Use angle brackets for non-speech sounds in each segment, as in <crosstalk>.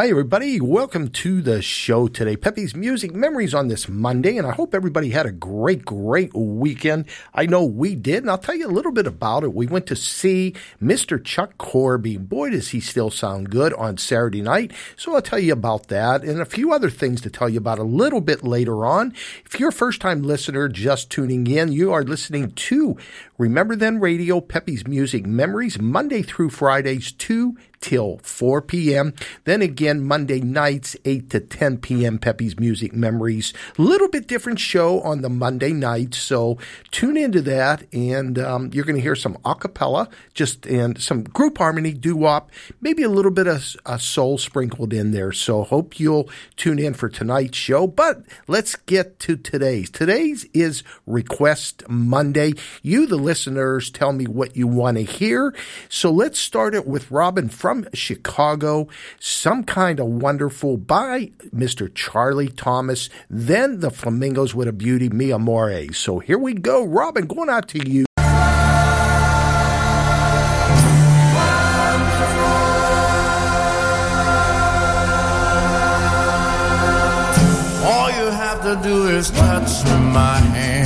Hi, everybody. Welcome to the show today. Pepe's Music Memories on this Monday, and I hope everybody had a great, great weekend. I know we did, and I'll tell you a little bit about it. We went to see Mr. Chuck Corby. Boy, does he still sound good on Saturday night. So I'll tell you about that and a few other things to tell you about a little bit later on. If you're a first time listener just tuning in, you are listening to Remember Then Radio, Pepe's Music Memories, Monday through Fridays, 2 till 4 p.m. Then again, Monday nights, 8 to 10 p.m., Pepe's Music Memories. Little bit different show on the Monday night, so tune into that, and um, you're going to hear some acapella, just and some group harmony, doo-wop, maybe a little bit of a soul sprinkled in there. So hope you'll tune in for tonight's show. But let's get to today's. Today's is Request Monday. You, the listeners tell me what you want to hear. So let's start it with Robin from Chicago, Some Kind of Wonderful by Mr. Charlie Thomas, then The Flamingos with a Beauty, Mio Amore. So here we go. Robin, going out to you. do is touch my hand.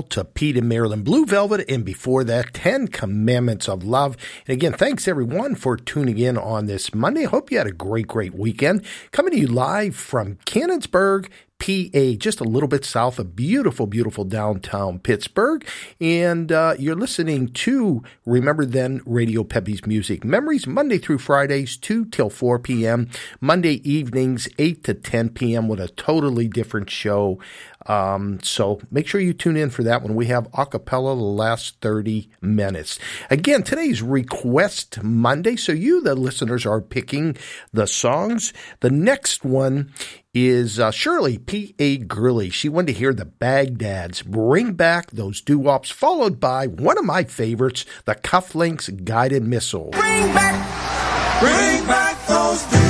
To Pete and Marilyn Blue Velvet, and before that, Ten Commandments of Love. And again, thanks everyone for tuning in on this Monday. Hope you had a great, great weekend. Coming to you live from Canonsburg, PA, just a little bit south of beautiful, beautiful downtown Pittsburgh. And uh, you're listening to Remember Then Radio Pepe's Music Memories, Monday through Fridays, 2 till 4 p.m., Monday evenings, 8 to 10 p.m., with a totally different show. Um, so make sure you tune in for that when we have a cappella the last 30 minutes. Again, today's Request Monday, so you, the listeners, are picking the songs. The next one is uh, Shirley P.A. Gurley. She wanted to hear the Baghdads bring back those doo-wops, followed by one of my favorites, the Cufflinks Guided Missile. Bring back, bring back those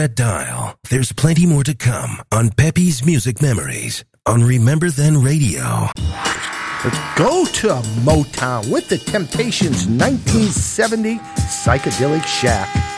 that dial. There's plenty more to come on Pepe's Music Memories on Remember Then Radio. Let's go to Motown with the Temptations 1970 Psychedelic Shack.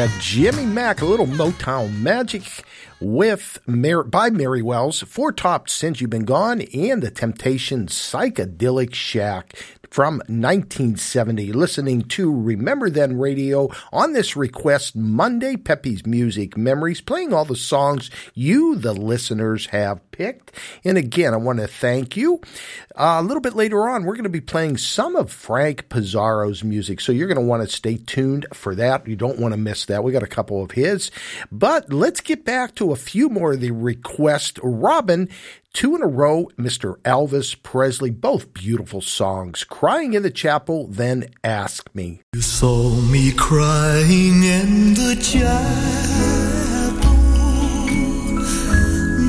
That Jimmy Mack, a little Motown magic with by Mary Wells, Four Tops Since You've Been Gone, and the Temptations Psychedelic Shack from 1970. Listening to Remember Then Radio on this request Monday, Pepe's Music Memories, playing all the songs you, the listeners, have picked. And again, I want to thank you. Uh, a little bit later on, we're going to be playing some of Frank Pizarro's music, so you're going to want to stay tuned for that. You don't want to miss that. We got a couple of his. But let's get back to a few more of the requests. Robin, two in a row, Mr. Elvis Presley, both beautiful songs. Crying in the Chapel, then Ask Me. You saw me crying in the chapel.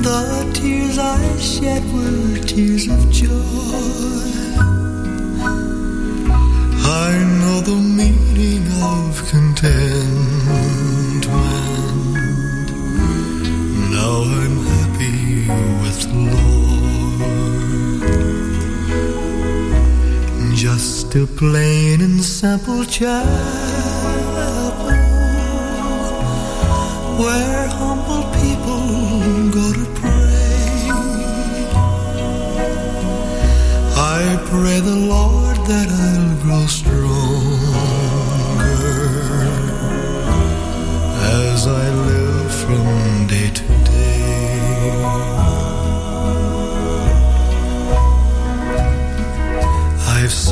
The tears I shed were tears of joy. I know the meaning of contentment. Now I'm Lord. Just a plain and simple chapel where humble people go to pray. I pray the Lord that I'll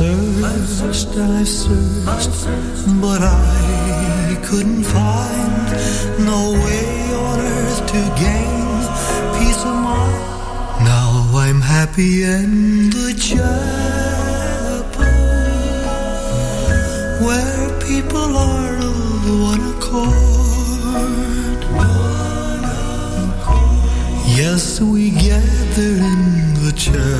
I've searched, I've searched, but I couldn't find no way on earth to gain peace of mind. Now I'm happy in the chapel where people are of one accord. Yes, we gather in the chapel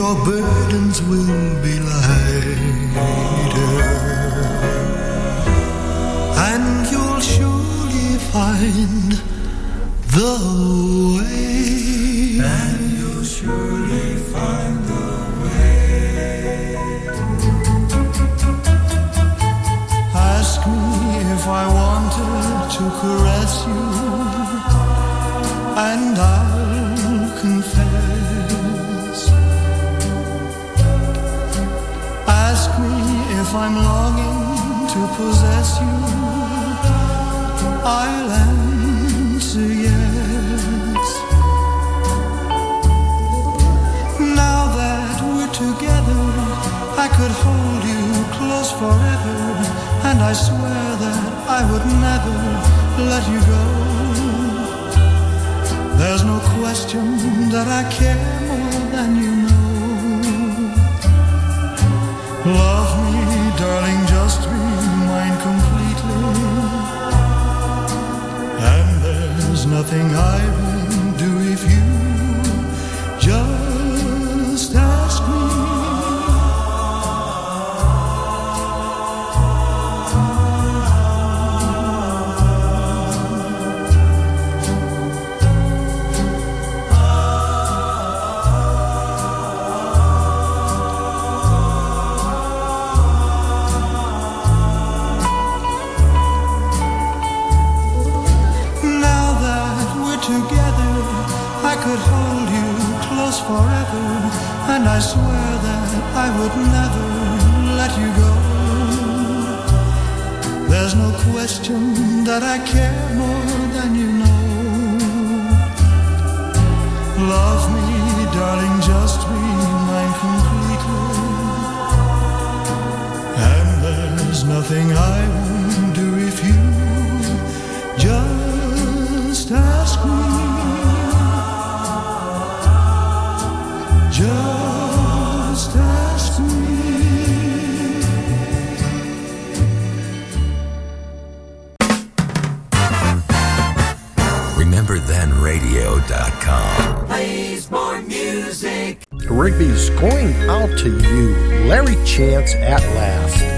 your burdens will be lighter. And you'll surely find the way. And you'll surely find the way Ask me if I wanted to caress you, and I'll confess. If I'm longing to possess you, I'll answer yes. Now that we're together, I could hold you close forever. And I swear that I would never let you go. There's no question that I care more than you know. Love completely. And there's nothing I won't do if you And I swear that I would never let you go. There's no question that I care more than you know. Love me, darling, just be mine completely. And there's nothing I won't do if you Rigby's going out to you, Larry Chance at last.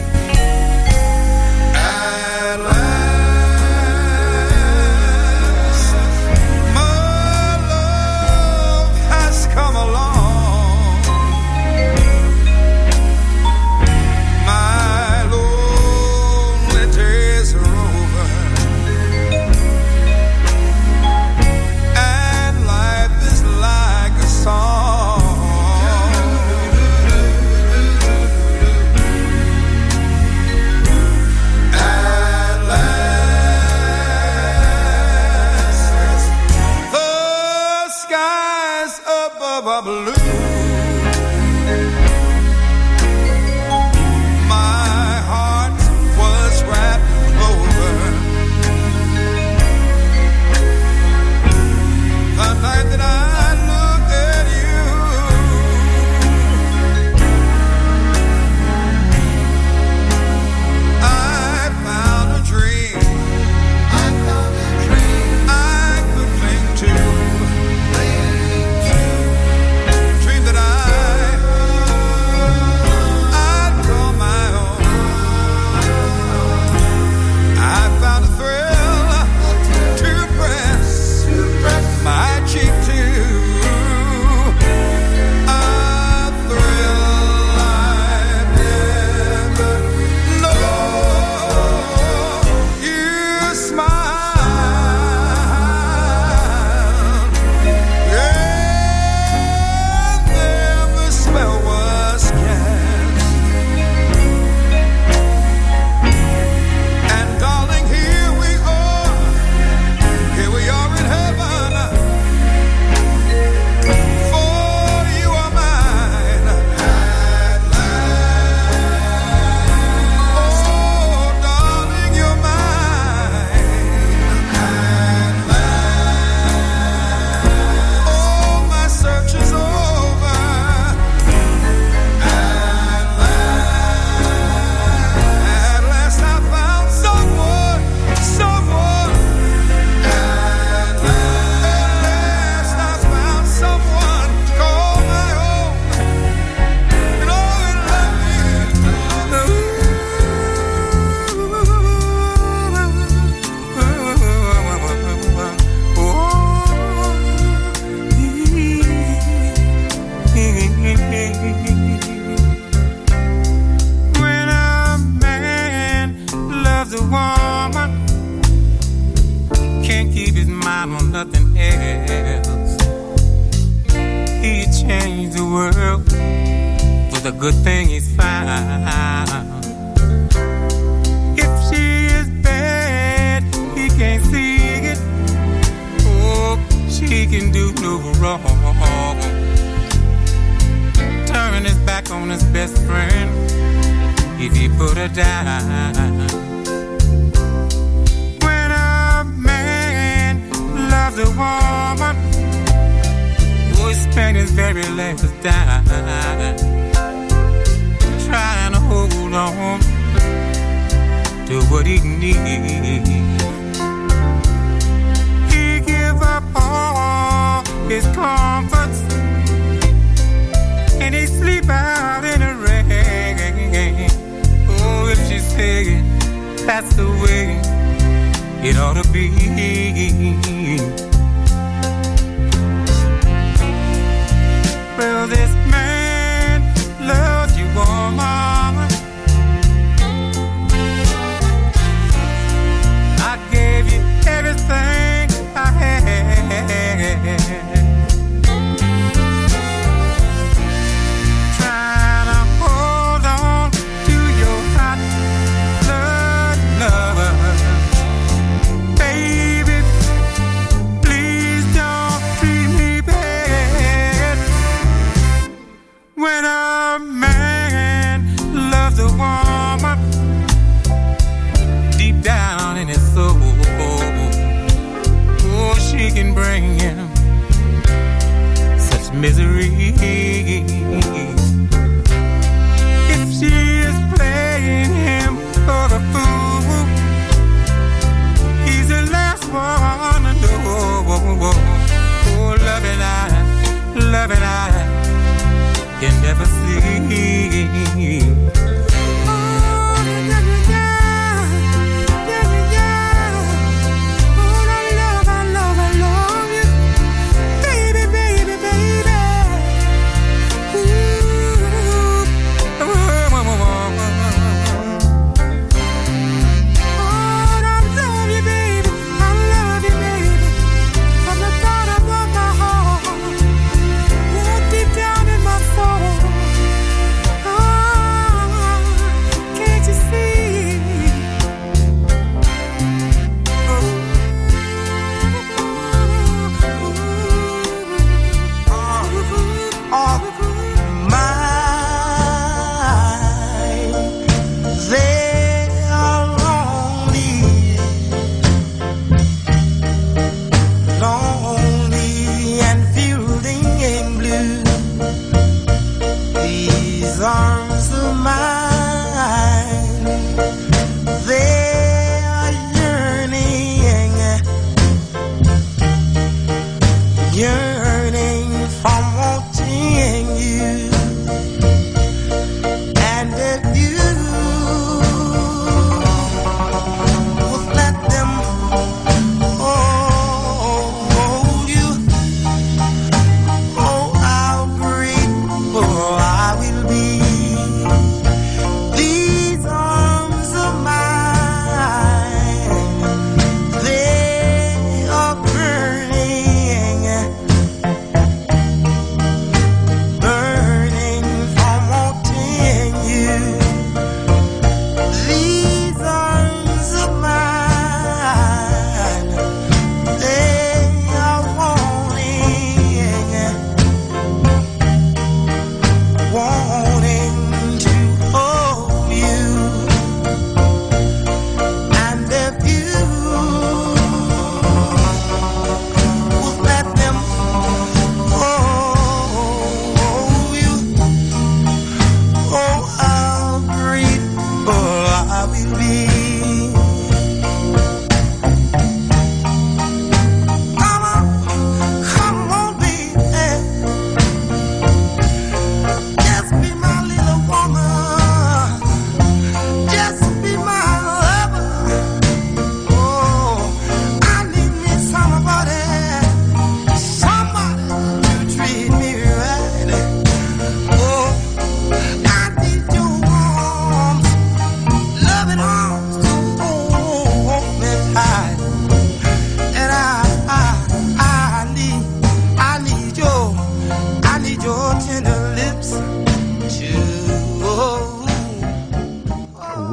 Your tender lips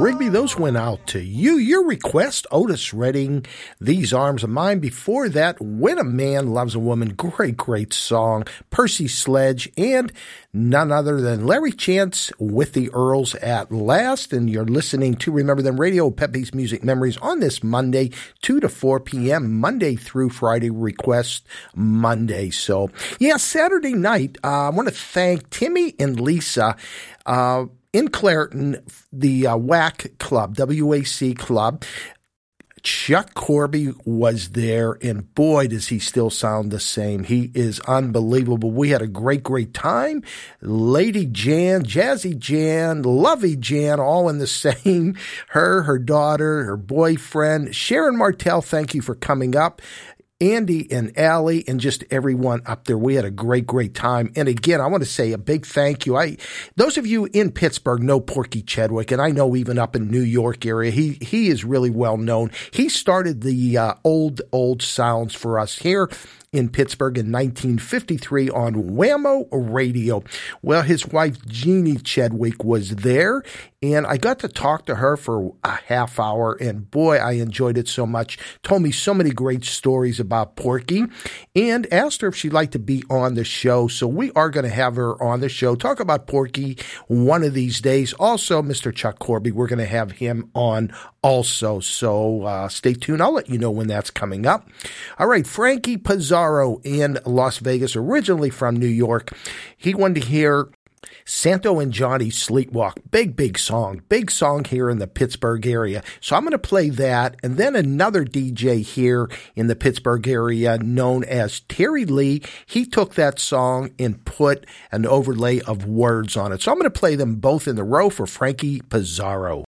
Rigby, those went out to you. Your request, Otis Redding, These Arms of Mine. Before that, When a Man Loves a Woman, great, great song. Percy Sledge, and none other than Larry Chance with the Earls at last. And you're listening to Remember Then Radio, Pepe's Music Memories on this Monday, 2 to 4 p.m., Monday through Friday, request Monday. So, yeah, Saturday night, uh, I want to thank Timmy and Lisa. Uh, in Clairton, the uh, WAC club, WAC club, Chuck Corby was there, and boy, does he still sound the same. He is unbelievable. We had a great, great time. Lady Jan, Jazzy Jan, Lovey Jan, all in the <laughs> same. Her, her daughter, her boyfriend. Sharon Martell, thank you for coming up. Andy and Allie and just everyone up there. We had a great, great time. And again, I want to say a big thank you. I, those of you in Pittsburgh know Porky Chedwick, and I know even up in New York area, he, he is really well known. He started the uh, old, old sounds for us here in Pittsburgh in 1953 on WAMO Radio. Well, his wife Jeannie Chedwick was there, and I got to talk to her for a half hour, and boy, I enjoyed it so much. Told me so many great stories about Porky, and asked her if she'd like to be on the show. So we are going to have her on the show, talk about Porky one of these days. Also, Mr. Chuck Corby, we're going to have him on also. So uh, stay tuned. I'll let you know when that's coming up. All right, Frankie Pizarro in Las Vegas, originally from New York. He wanted to hear Santo and Johnny Sleepwalk. Big, big song. Big song here in the Pittsburgh area. So I'm going to play that. And then another DJ here in the Pittsburgh area known as Terry Lee. He took that song and put an overlay of words on it. So I'm going to play them both in the row for Frankie Pizarro.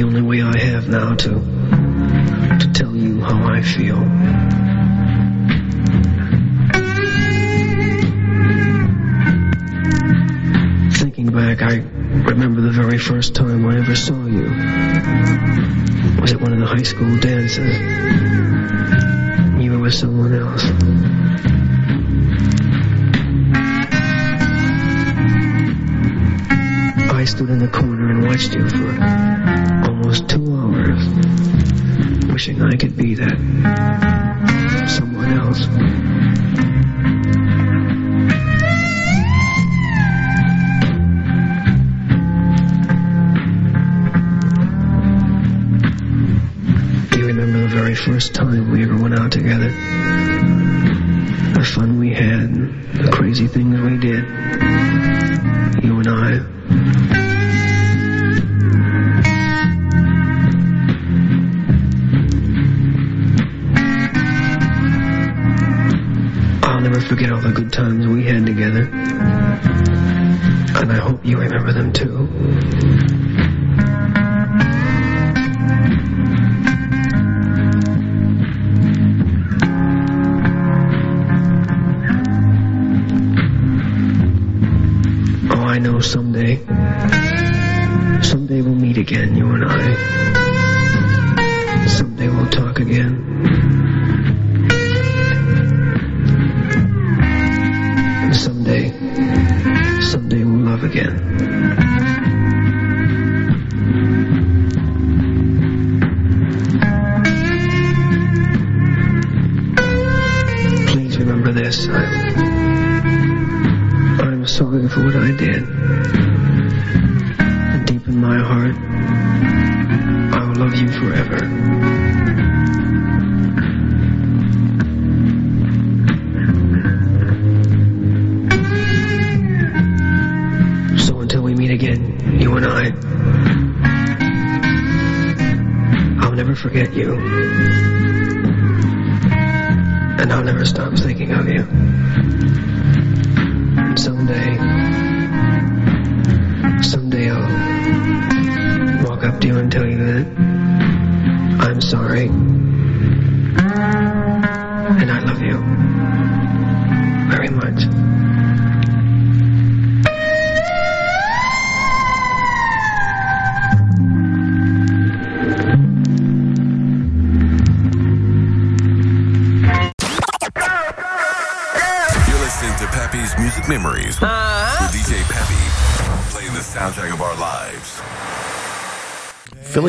The only way I have now to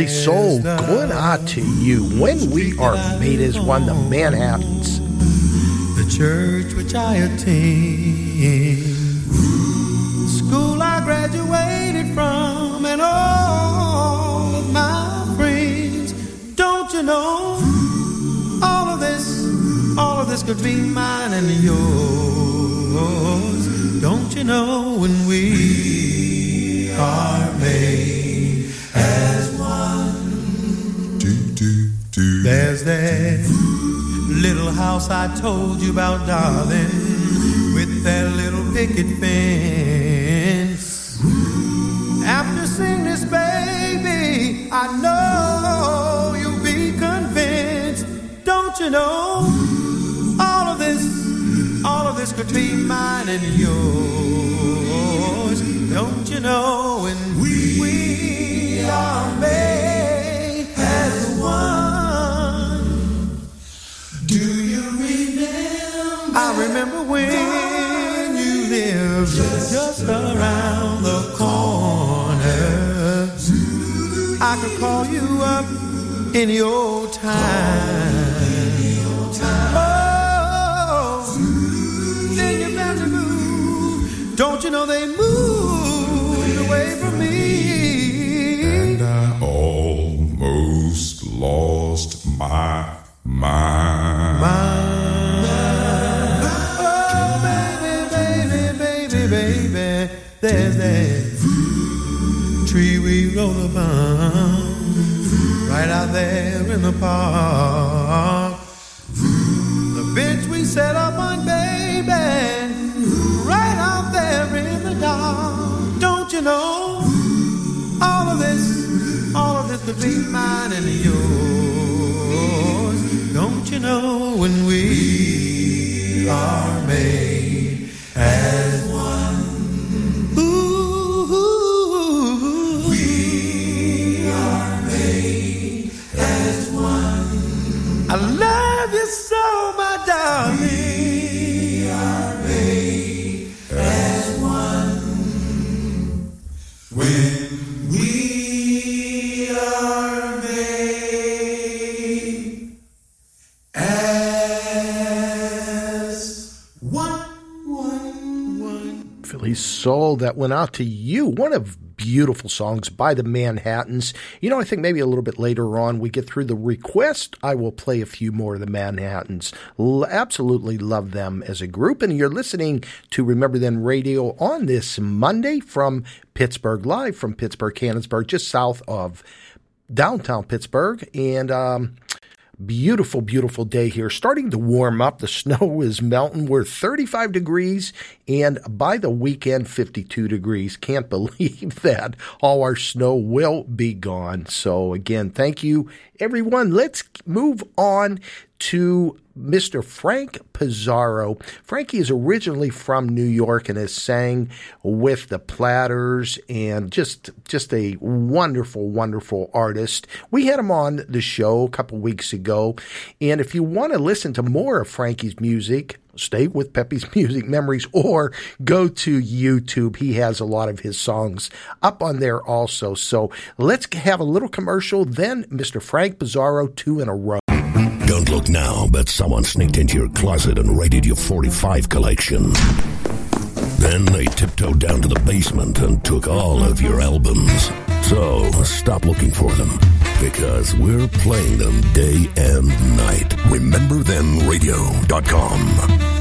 Philly Soul, going out to you. When we are made as one, the Manhattans. the church which I attend, school I graduated from, and all of my friends. Don't you know all of this, all of this could be mine and yours? Don't you know when we are made There's that little house I told you about, darling, with that little picket fence. After seeing this, baby, I know you'll be convinced. Don't you know? All of this, all of this could be mine and yours. Don't you know? And we, we are made as one. I remember when you lived just around the corner. I could call you up any old time. Oh, then you better move. Don't you know they moved away from me? And I almost lost my mind. Oh, there's that tree we rode upon right out there in the park. The bench we set up on, baby, right out there in the dark. Don't you know all of this, all of this could be mine and yours. Don't you know when we are made as so, my darling. Soul that went out to you. One of beautiful songs by the Manhattans. You know, I think maybe a little bit later on we get through the request. I will play a few more of the Manhattans. L- absolutely love them as a group. And you're listening to Remember Then Radio on this Monday from Pittsburgh, live from Pittsburgh, Canonsburg, just south of downtown Pittsburgh. And, um, Beautiful, beautiful day here. Starting to warm up. The <laughs> snow is melting. We're 35 degrees and by the weekend, 52 degrees. Can't <laughs> believe that. All our snow will be gone. So again, thank you everyone. Let's move on to Mr. Frank Pizarro. Frankie is originally from New York and has sang with the Platters and just just a wonderful, wonderful artist. We had him on the show a couple weeks ago, and if you want to listen to more of Frankie's music, stay with Pepe's <laughs> Music Memories or go to YouTube. He has a lot of his songs up on there also. So let's have a little commercial, then Mr. Frank Pizarro, two in a row. Don't look now, but someone sneaked into your closet and raided your 45 collection. Then they tiptoed down to the basement and took all of your albums. So stop looking for them because we're playing them day and night. RememberThenRadio.com.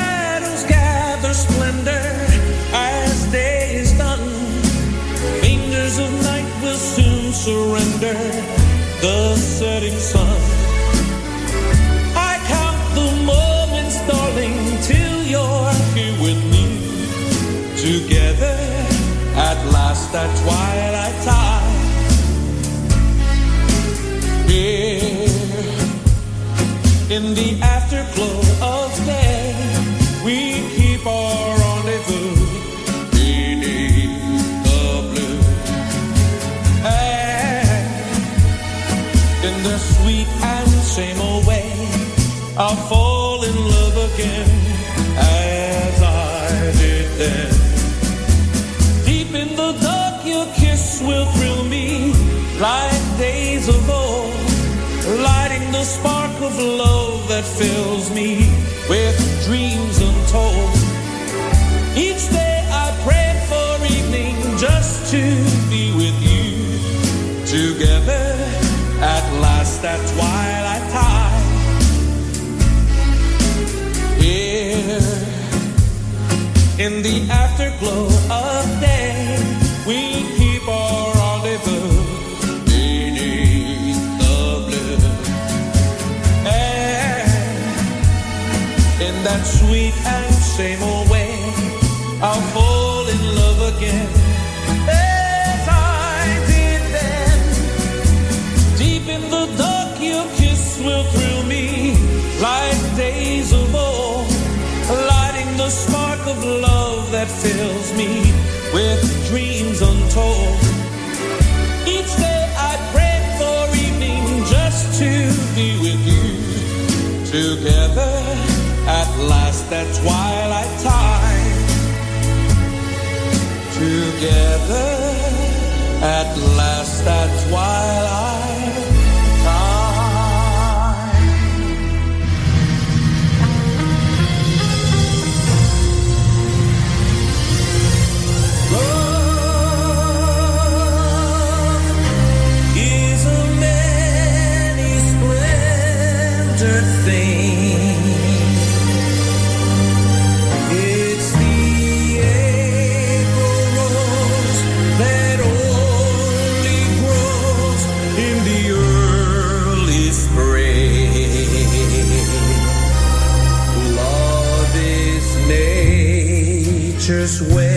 surrender the setting sun. I count the moments, darling, till you're here with me. Together at last at the spark of love that fills me with dreams untold. Each day I pray for evening just to be with you together at last at twilight time. Here in the afterglow sweet and same old way, I'll fall in love again. As I did then. Deep in the dark, your kiss will thrill me like days of old, lighting the spark of love that fills me with dreams untold. Each day I pray for evening just to be with you together last at twilight time. Together at last at twilight nature's way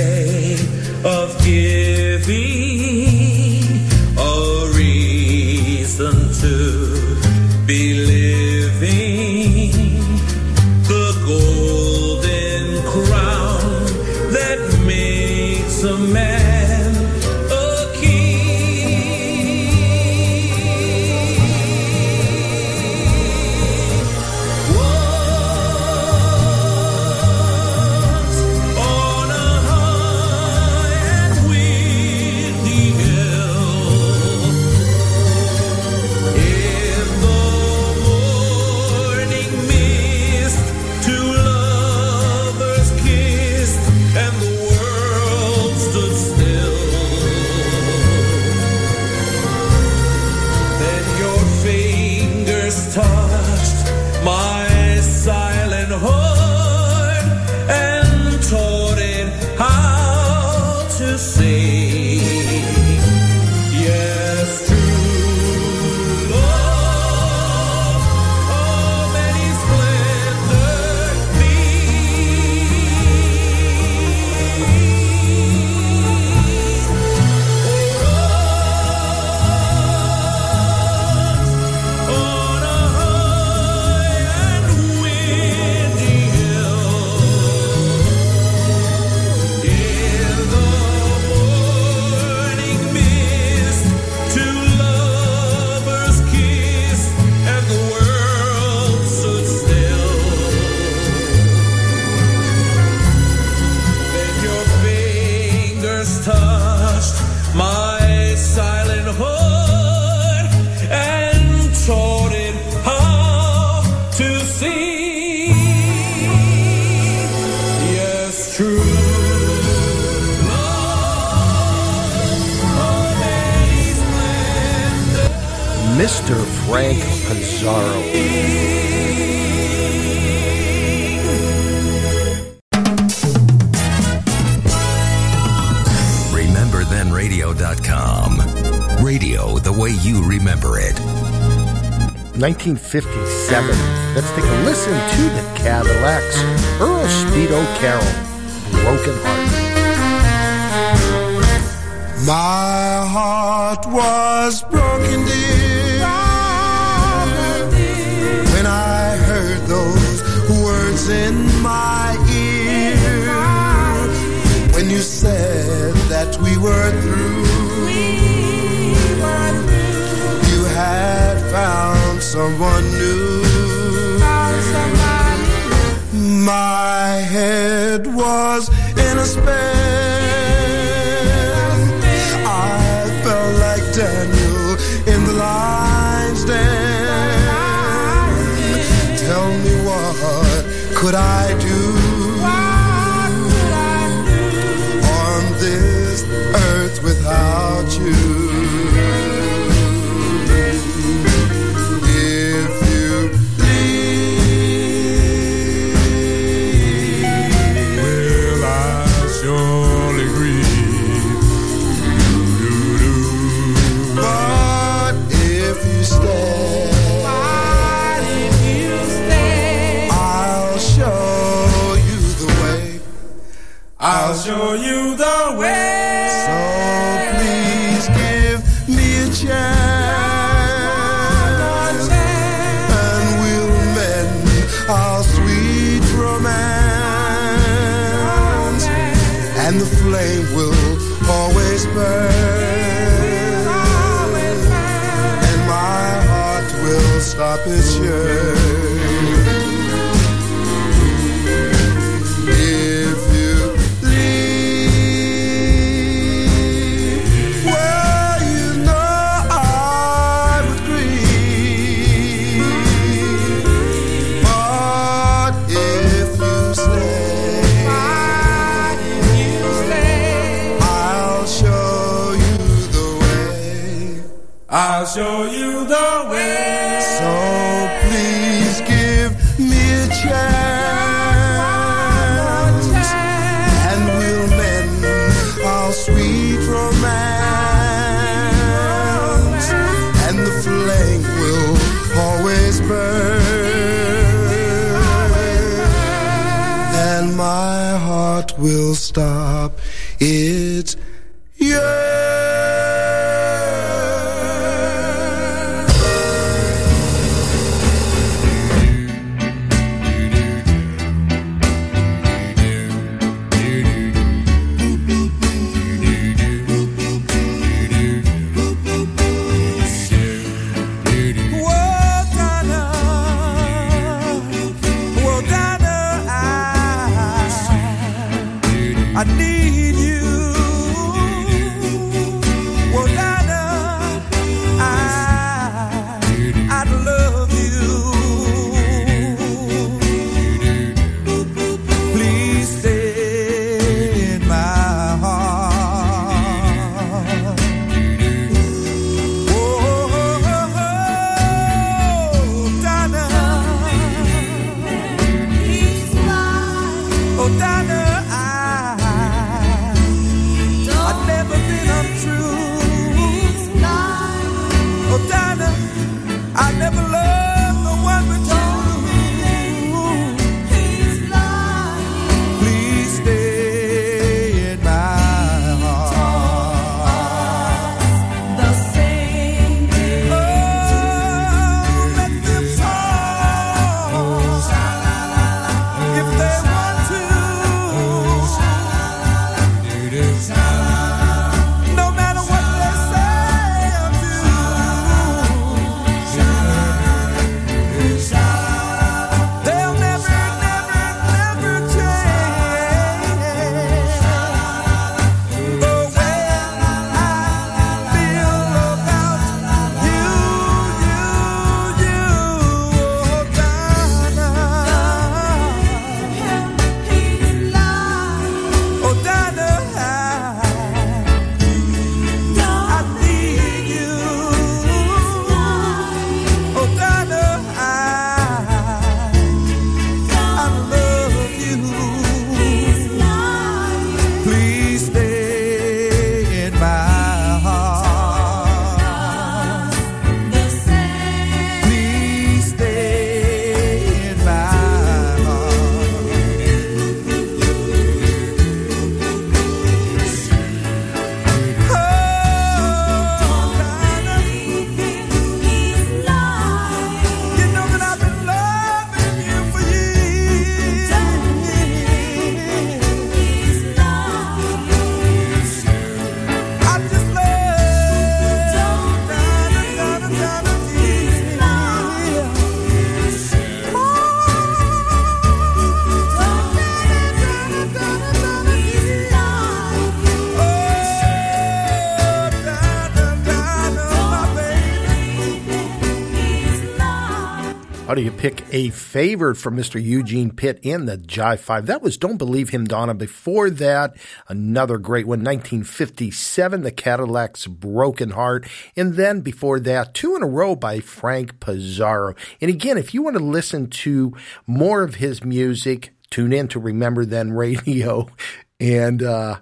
How do you pick a favorite from Mr. Eugene Pitt in the Jive Five? That was Don't Believe Him, Donna. Before that, another great one, 1957, The Cadillac's Broken Heart. And then before that, two in a row by Frank Pizarro. And again, if you want to listen to more of his music, tune in to Remember Then Radio. <laughs> And, uh,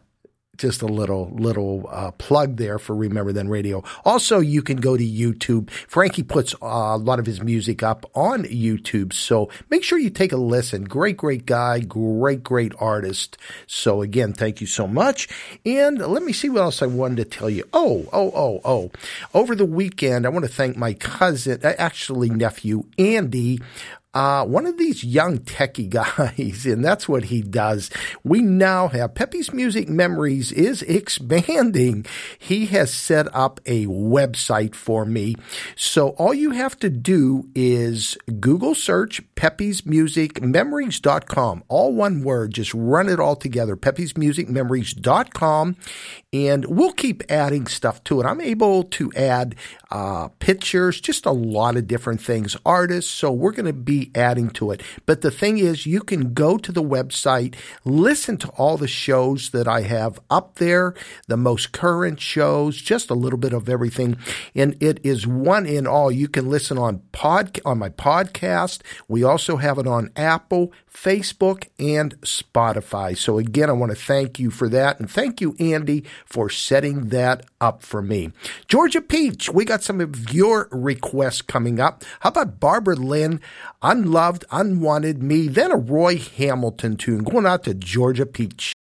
just a little little uh, plug there for Remember Then Radio. Also, you can go to YouTube. Frankie puts uh, a lot of his music up on YouTube, so make sure you take a listen. Great, great guy, great, great artist. So again, thank you so much. And let me see what else I wanted to tell you. Oh, oh, oh, oh! Over the weekend, I want to thank my cousin, uh, actually nephew, Andy uh, one of these young techie <laughs> guys, and that's what he does. We now have Pepe's Music Memories is expanding. He has set up a website for me. So all you have to do is Google search Pepe's Music Memories.com. All one word, just run it all together. Pepe's Music Memories.com. And we'll keep adding stuff to it. I'm able to add uh, pictures, just a lot of different things, artists. So we're going to be adding to it. But the thing is, you can go to the website, listen to all the shows that I have up there, the most current shows, just a little bit of everything. And it is one in all. You can listen on pod, on my podcast. We also have it on Apple, Facebook, and Spotify. So, again, I want to thank you for that. And thank you, Andy, for setting that up for me. Georgia Peach, we got some of your requests coming up. How about Barbara Lynn, Unloved, Unwanted Me, then a Roy Hamilton tune going out to Georgia Peach.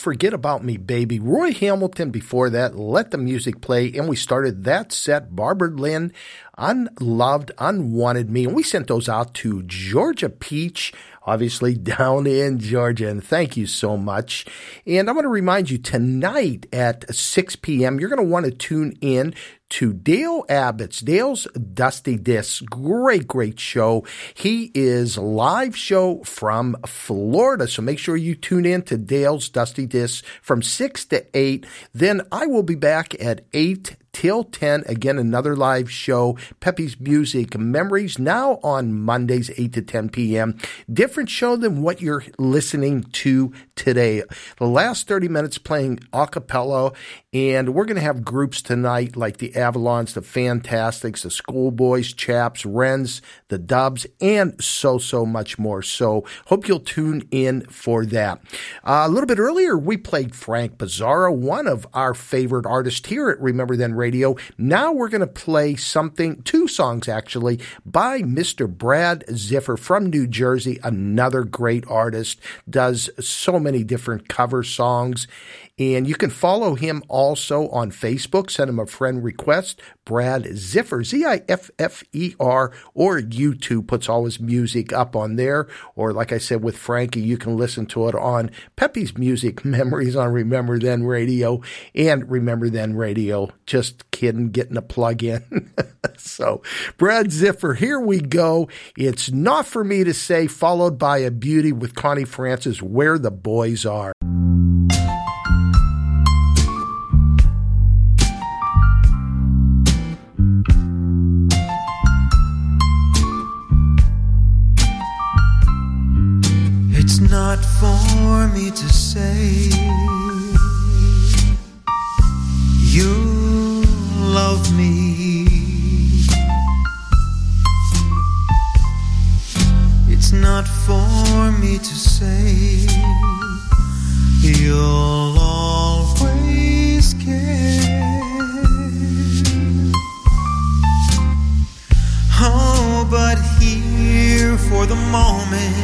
Forget about me, baby. Roy Hamilton before that, let the music play, and we started that set, Barbara Lynn, Unloved, Unwanted Me, and we sent those out to Georgia Peach, obviously <laughs> down in Georgia, and thank you so much. And I want to remind you tonight at 6 p.m., you're going to want to tune in to Dale Abbott's Dale's Dusty Discs. Great, great show. He is live show from Florida. So make sure you tune in to Dale's Dusty Discs from 6 to 8. Then I will be back at 8 till 10. Again, another live show. Pepe's Music Memories now on Mondays, 8 to 10 p.m. Different show than what you're listening to today. The last 30 minutes playing a cappella, and we're going to have groups tonight like the Avalons, the Fantastics, the Schoolboys, Chaps, Wrens, the Dubs, and so, so much more. So hope you'll tune in for that. Uh, a little bit earlier, we played Frank Pizarro, one of our favorite artists here at Remember Then Radio. Now we're going to play something, two songs actually, by Mr. Brad Ziffer from New Jersey, another great artist, does so many different cover songs. And you can follow him also on Facebook. Send him a friend request. Brad Ziffer, Z I F F E R, or YouTube puts all his music up on there. Or, like I said, with Frankie, you can listen to it on Pepe's Music <laughs> Memories on Remember Then Radio and Remember Then Radio. Just kidding, getting a plug in. <laughs> so, Brad Ziffer, here we go. It's not for me to say, followed by a beauty with Connie Francis, Where the Boys Are. To say you love me. It's not for me to say you'll always care. Oh, but here for the moment,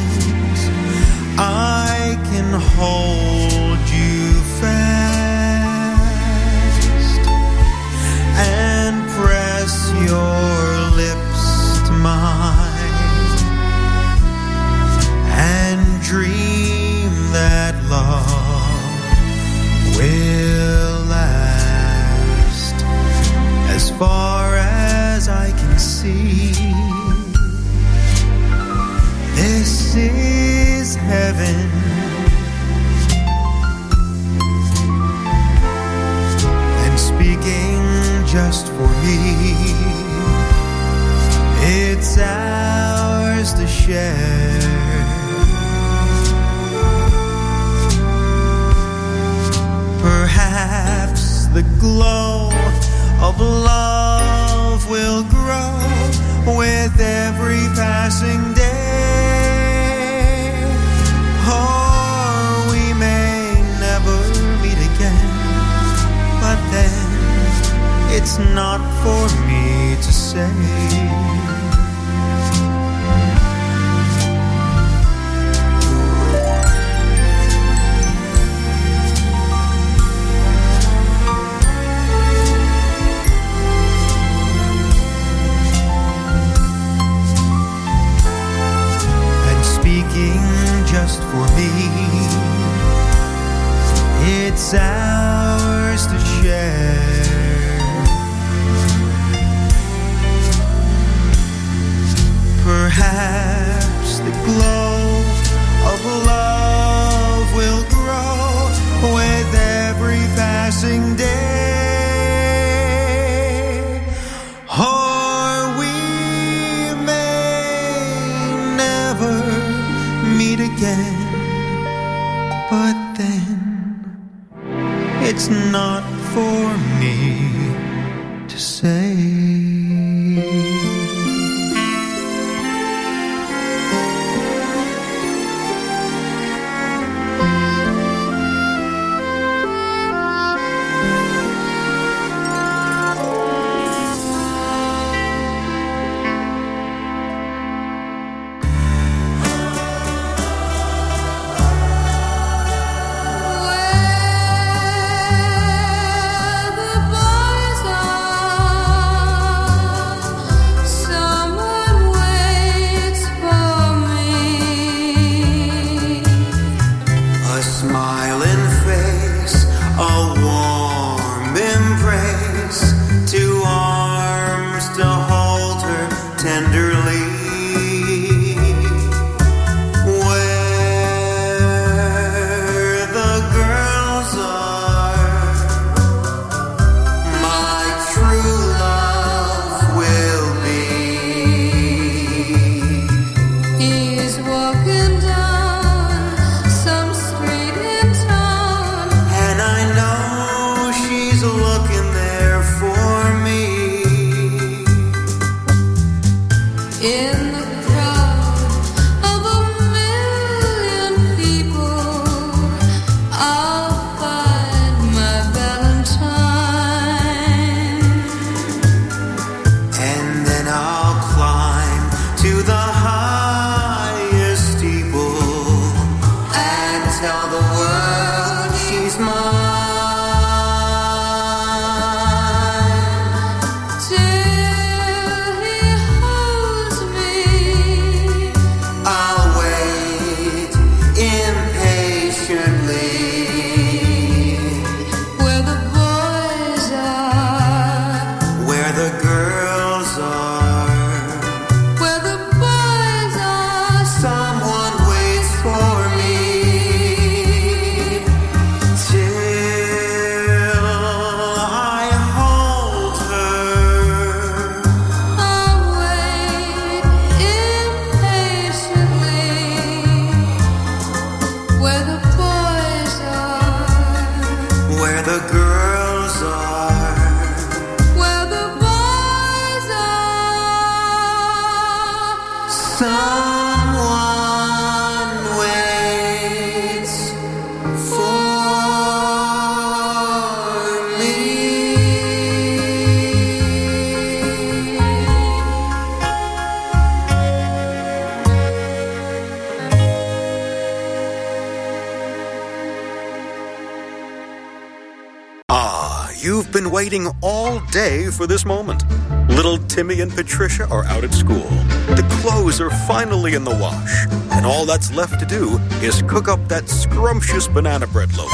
for this moment. Little Timmy and Patricia are out at school. The clothes are finally in the wash, and all that's left to do is cook up that scrumptious banana bread loaf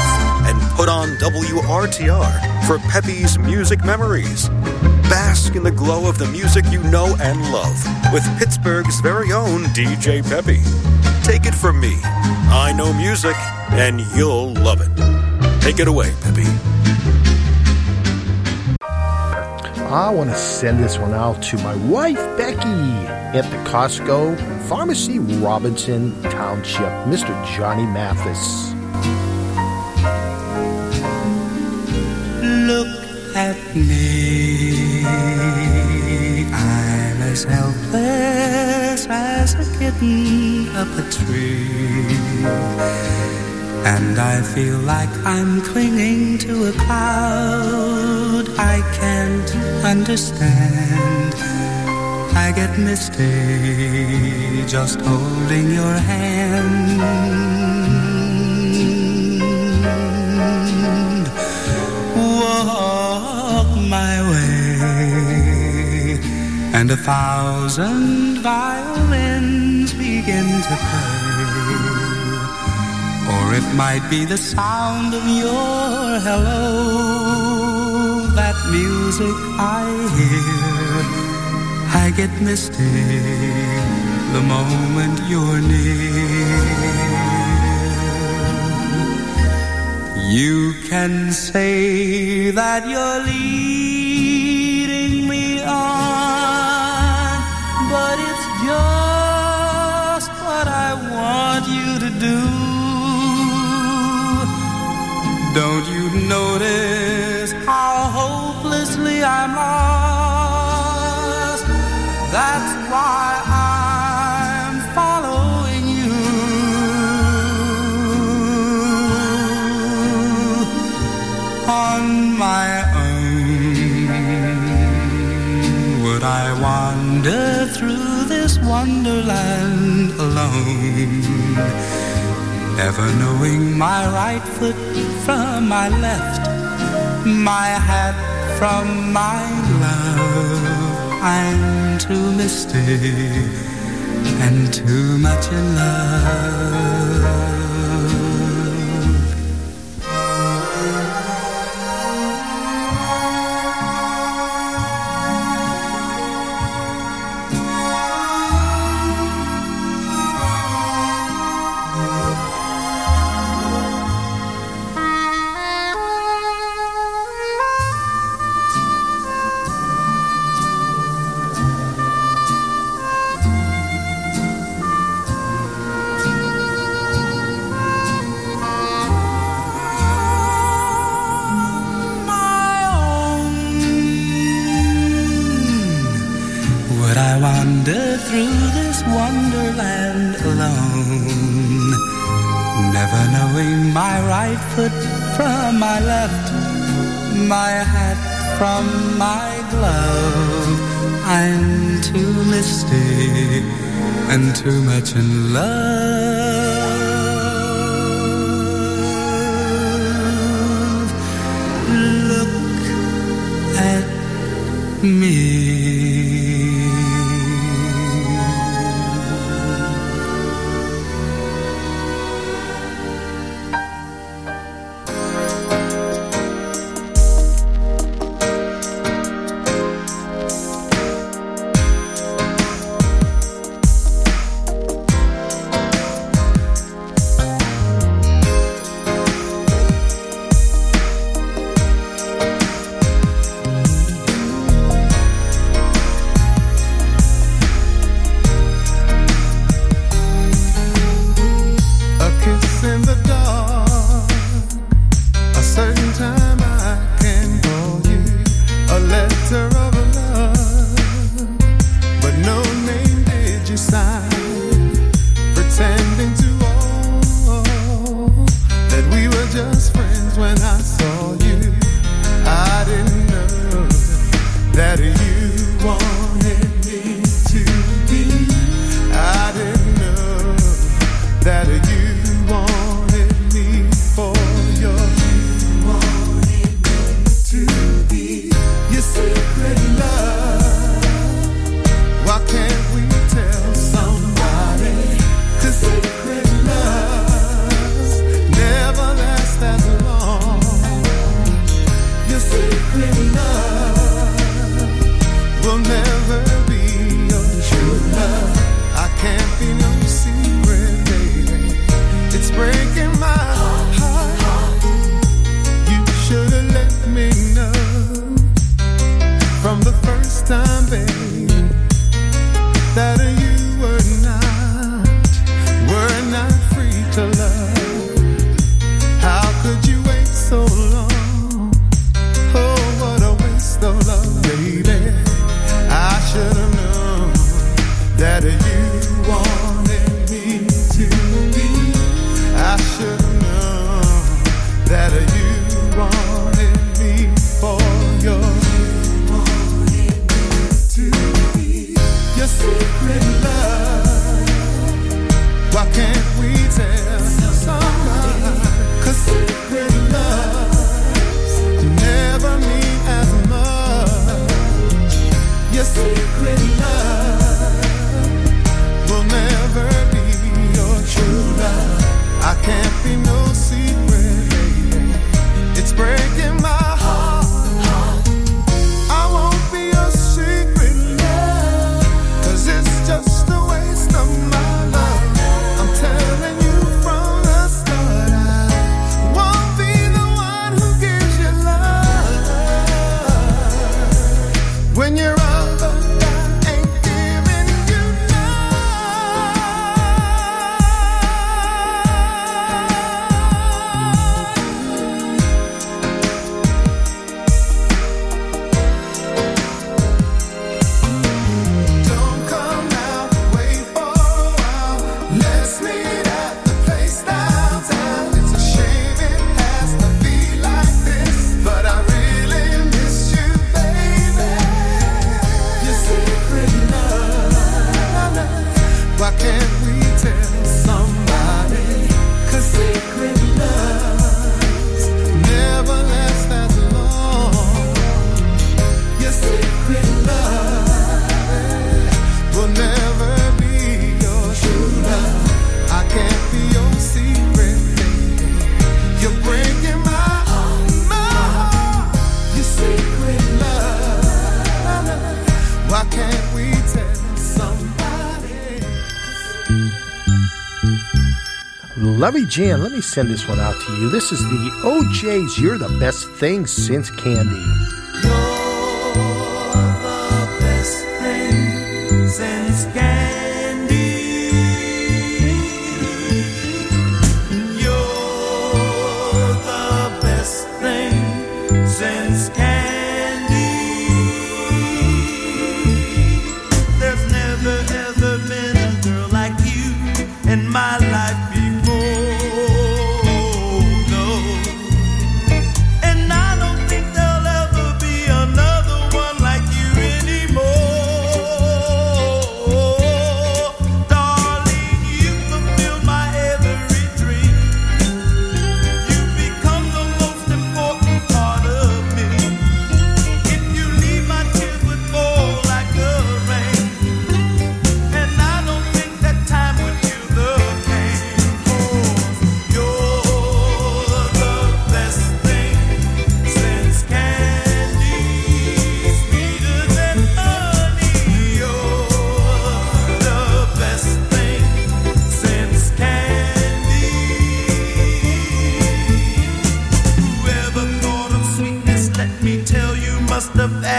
and put on WRTR for Peppy's Music Memories. Bask in the glow of the music you know and love with Pittsburgh's very own DJ Peppy. Take it from me. I know music, and you'll love it. Take it away, Peppy. I want to send this one out to my wife, Becky, at the Costco Pharmacy Robinson Township, Mr. Johnny Mathis. Look at me. I'm as helpless as a kitten up a tree. And I feel like I'm clinging to a cloud. Understand. I get misty just holding your hand. Walk my way, and a thousand violins begin to play. Or it might be the sound of your hello, that music I hear. I get misty the moment you're near. You can say that you're leading me on, but it's just what I want you to do. Don't you notice I'm lost? That's why I'm following you. On my own, would I wander through this wonderland alone? Never knowing my right foot from my left, my hat from my love. I'm too misty and too much in love. My hat from my glove. I'm too misty and too much in love. Look at me. Jan, let me send this one out to you. This is the O'Jays You're the Best Thing Since Candy.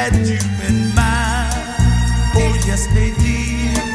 That you've been mine, Oh, yes, they did.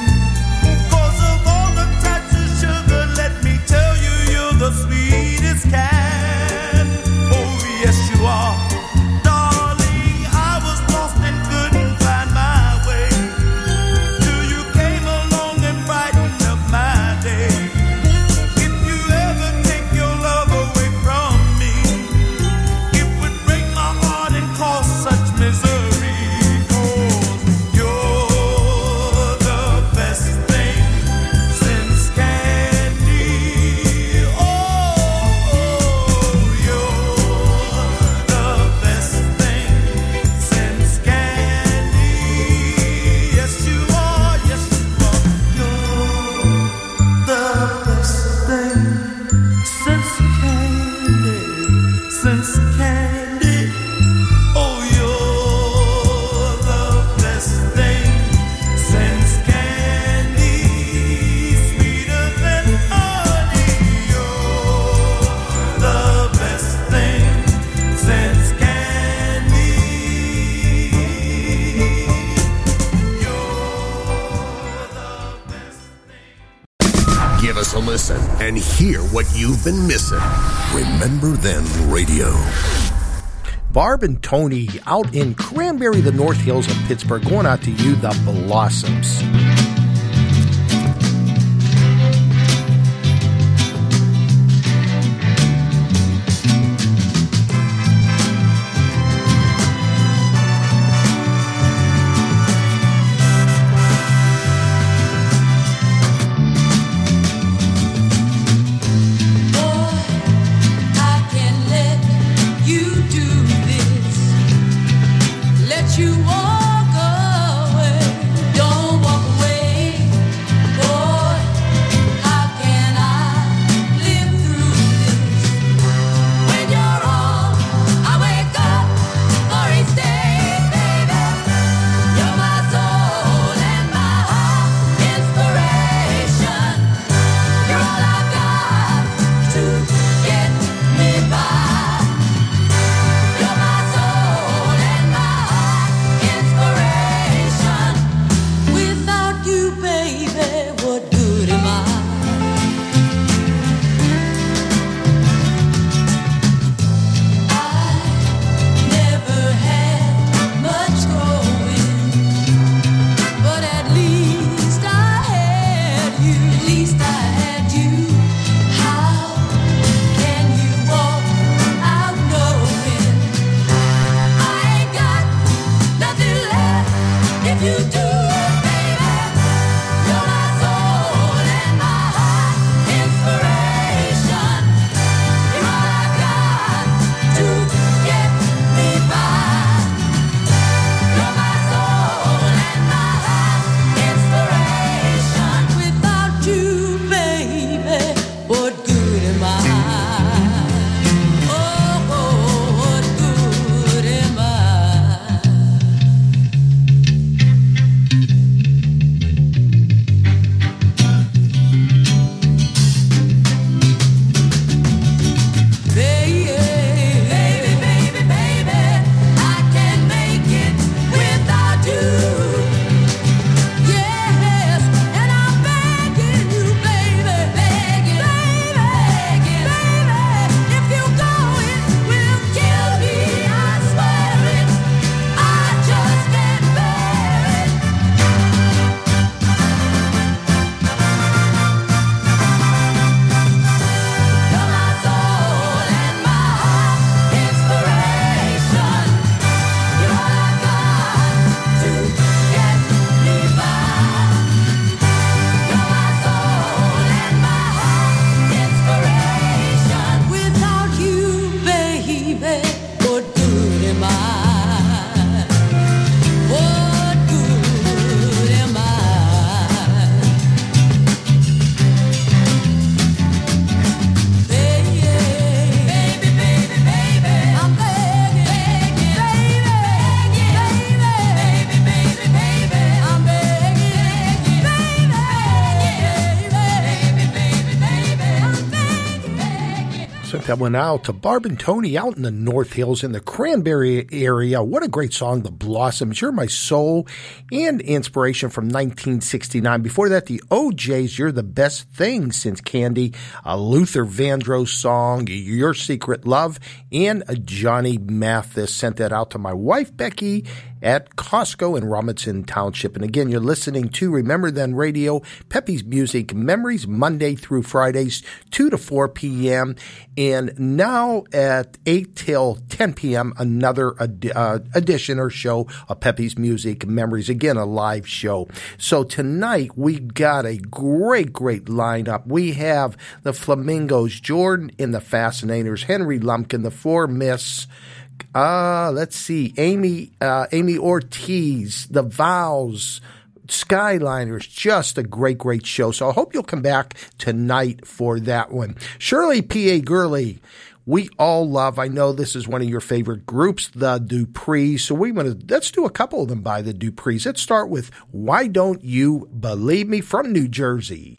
hear what you've been missing. Remember Then Radio. Barb and Tony out in Cranberry, the North Hills of Pittsburgh, going out to you, the Blossoms. Went out to Barb and Tony out in the North Hills in the Cranberry area. What a great song, The Blossoms. You're my soul and inspiration from 1969. Before that, the O'Jays, You're the Best Thing Since Candy, a Luther Vandross song, Your Secret Love, and a Johnny Mathis. Sent that out to my wife, Becky, at Costco in Robinson Township. And again, you're listening to Remember Then Radio, Pepe's Music Memories, Monday through Fridays, 2 to 4 p.m. And now at 8 till 10 p.m., another ed- uh, edition or show of Pepe's Music Memories. Again, a live show. So tonight we got a great, great lineup. We have the Flamingos, Jordan and the Fascinators, Henry Lumpkin, the Four Miss, uh, let's see, Amy, uh, Amy Ortiz, The Vows, Skyliners, just a great, great show. So I hope you'll come back tonight for that one. Shirley P.A. Gurley, we all love, I know this is one of your favorite groups, the Duprees. So we want to, let's do a couple of them by the Duprees. Let's start with Why Don't You Believe Me from New Jersey.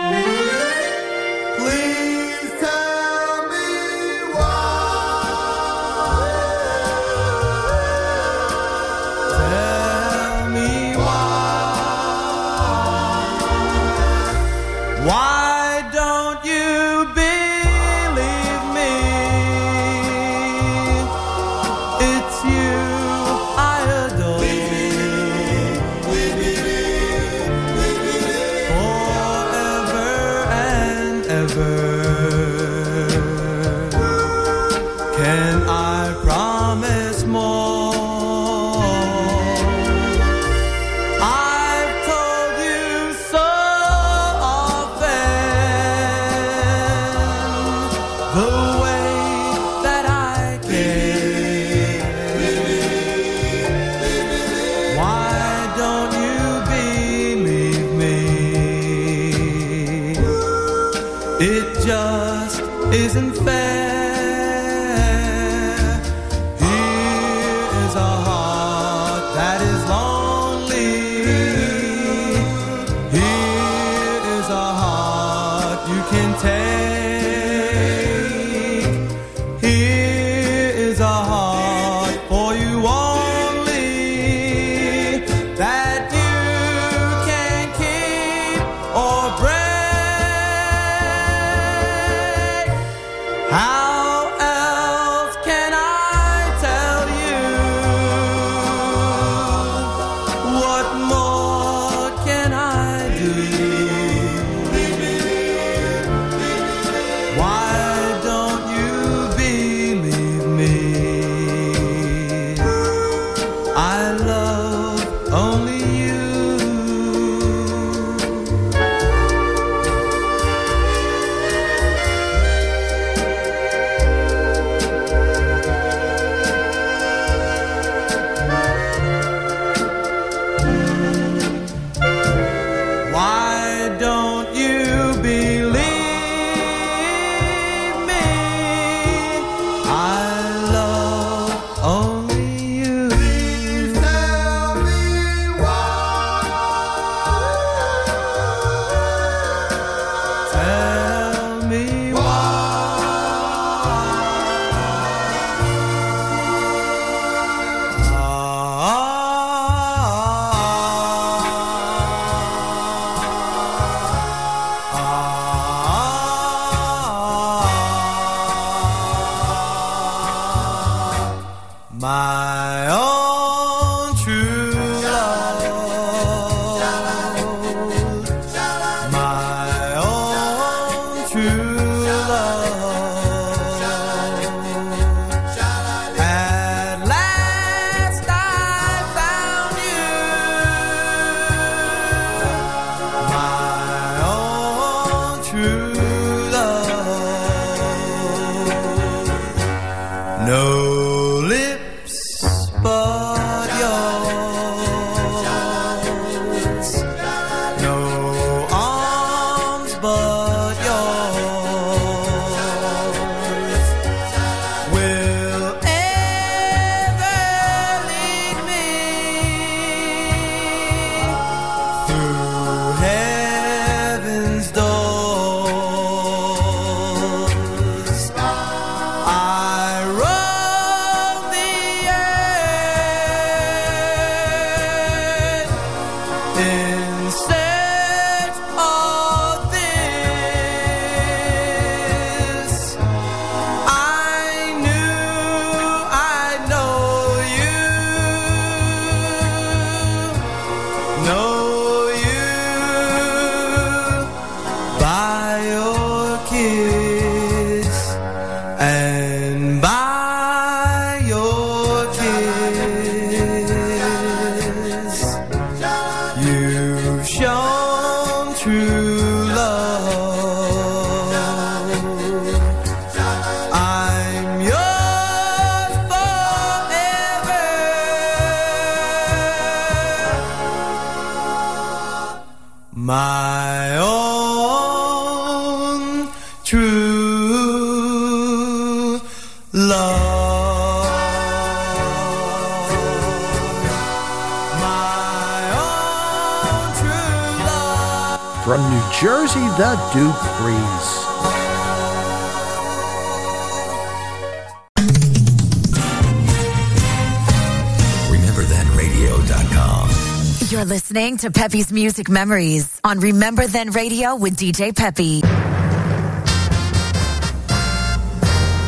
to Pepe's Music Memories on Remember Then Radio with DJ Pepe.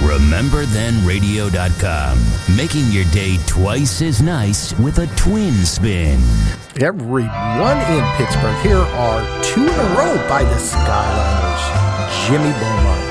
RememberThenRadio.com, making your day twice as nice with a twin spin. Everyone in Pittsburgh, here are two in a row by the Skyliners Jimmy Beaumont.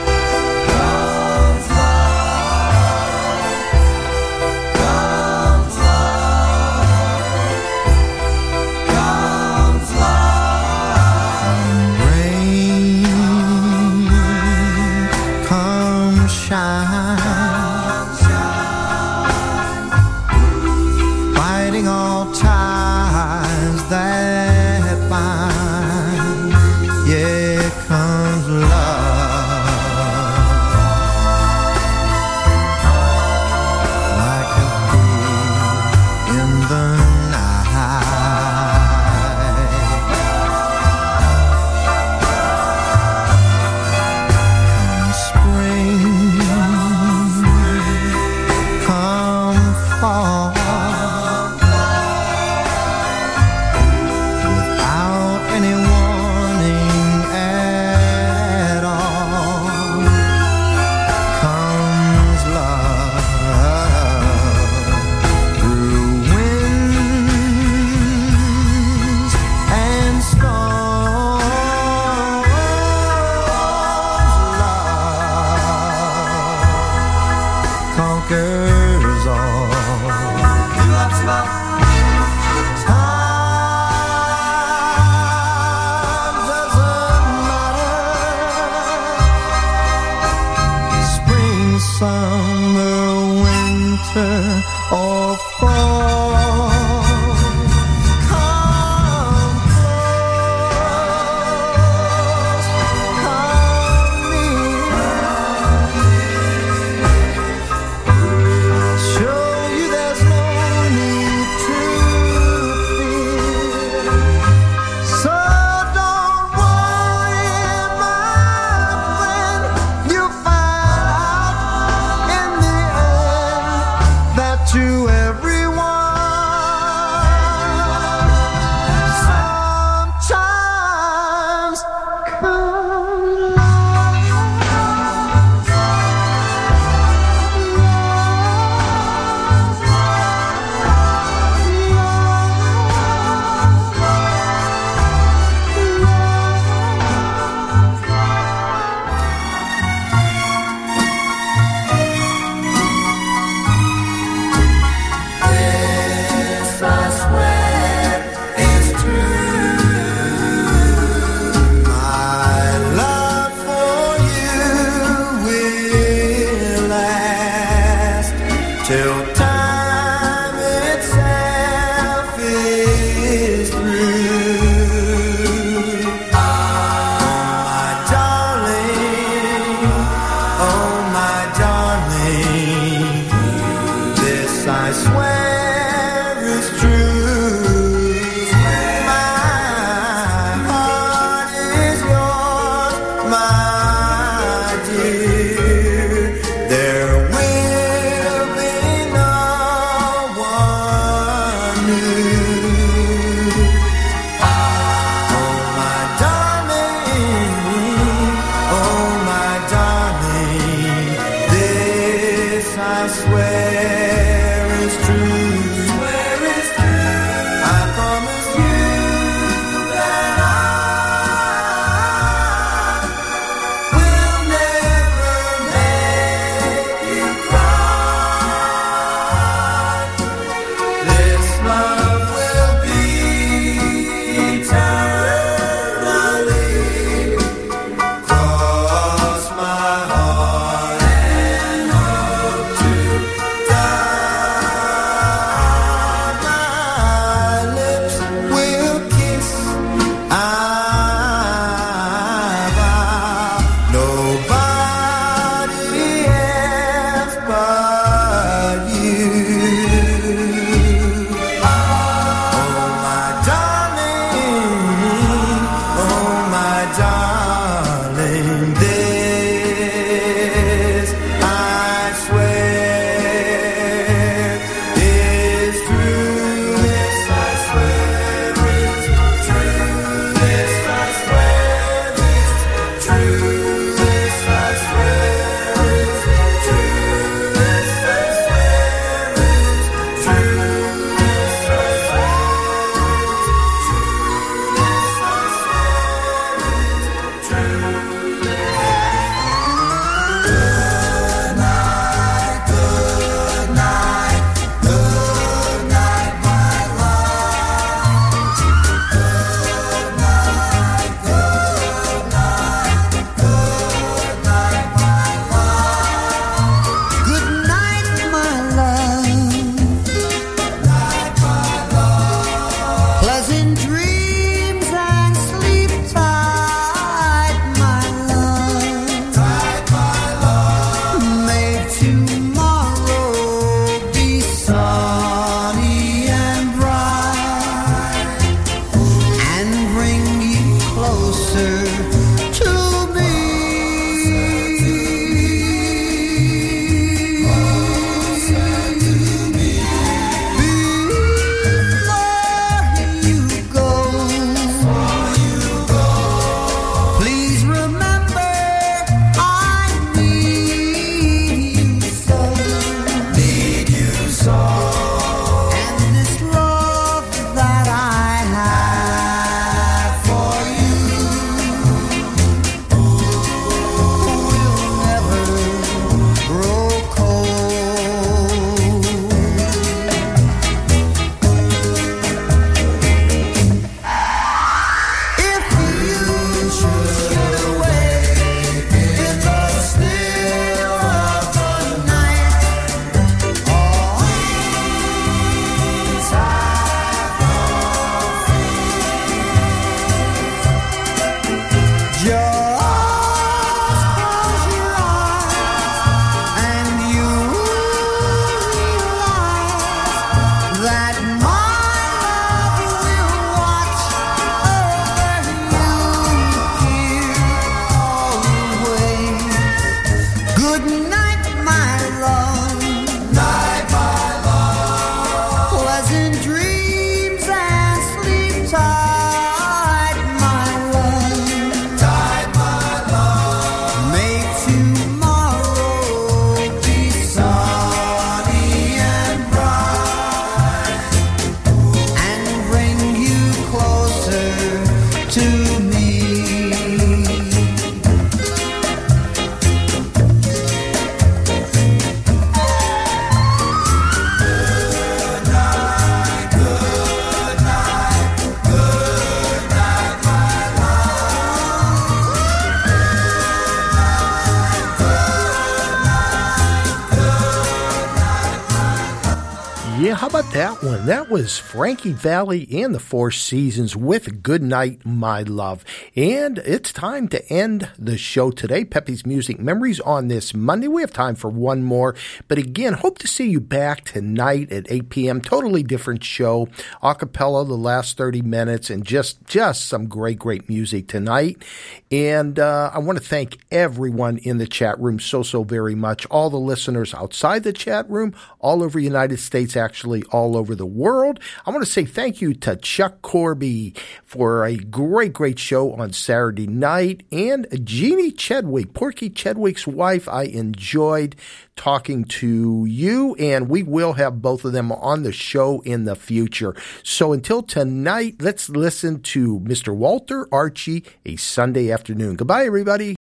About that was Frankie Valli and the Four Seasons with Good Night, My Love. And it's time to end the show today. Pepe's Music Memories on this Monday. We have time for one more. But again, hope to see you back tonight at 8 p.m. Totally different show. Acapella the last 30 minutes and just, just some great, great music tonight. And uh, I want to thank everyone in the chat room so, so very much. All the listeners outside the chat room, all over the United States, actually all over the world. I want to say thank you to Chuck Corby for a great, great show on Saturday night and Jeannie Chedwick, Porky Chedwick's wife. I enjoyed talking to you and we will have both of them on the show in the future. So until tonight, let's listen to Mr. Walter Archie, a Sunday afternoon. Goodbye, everybody.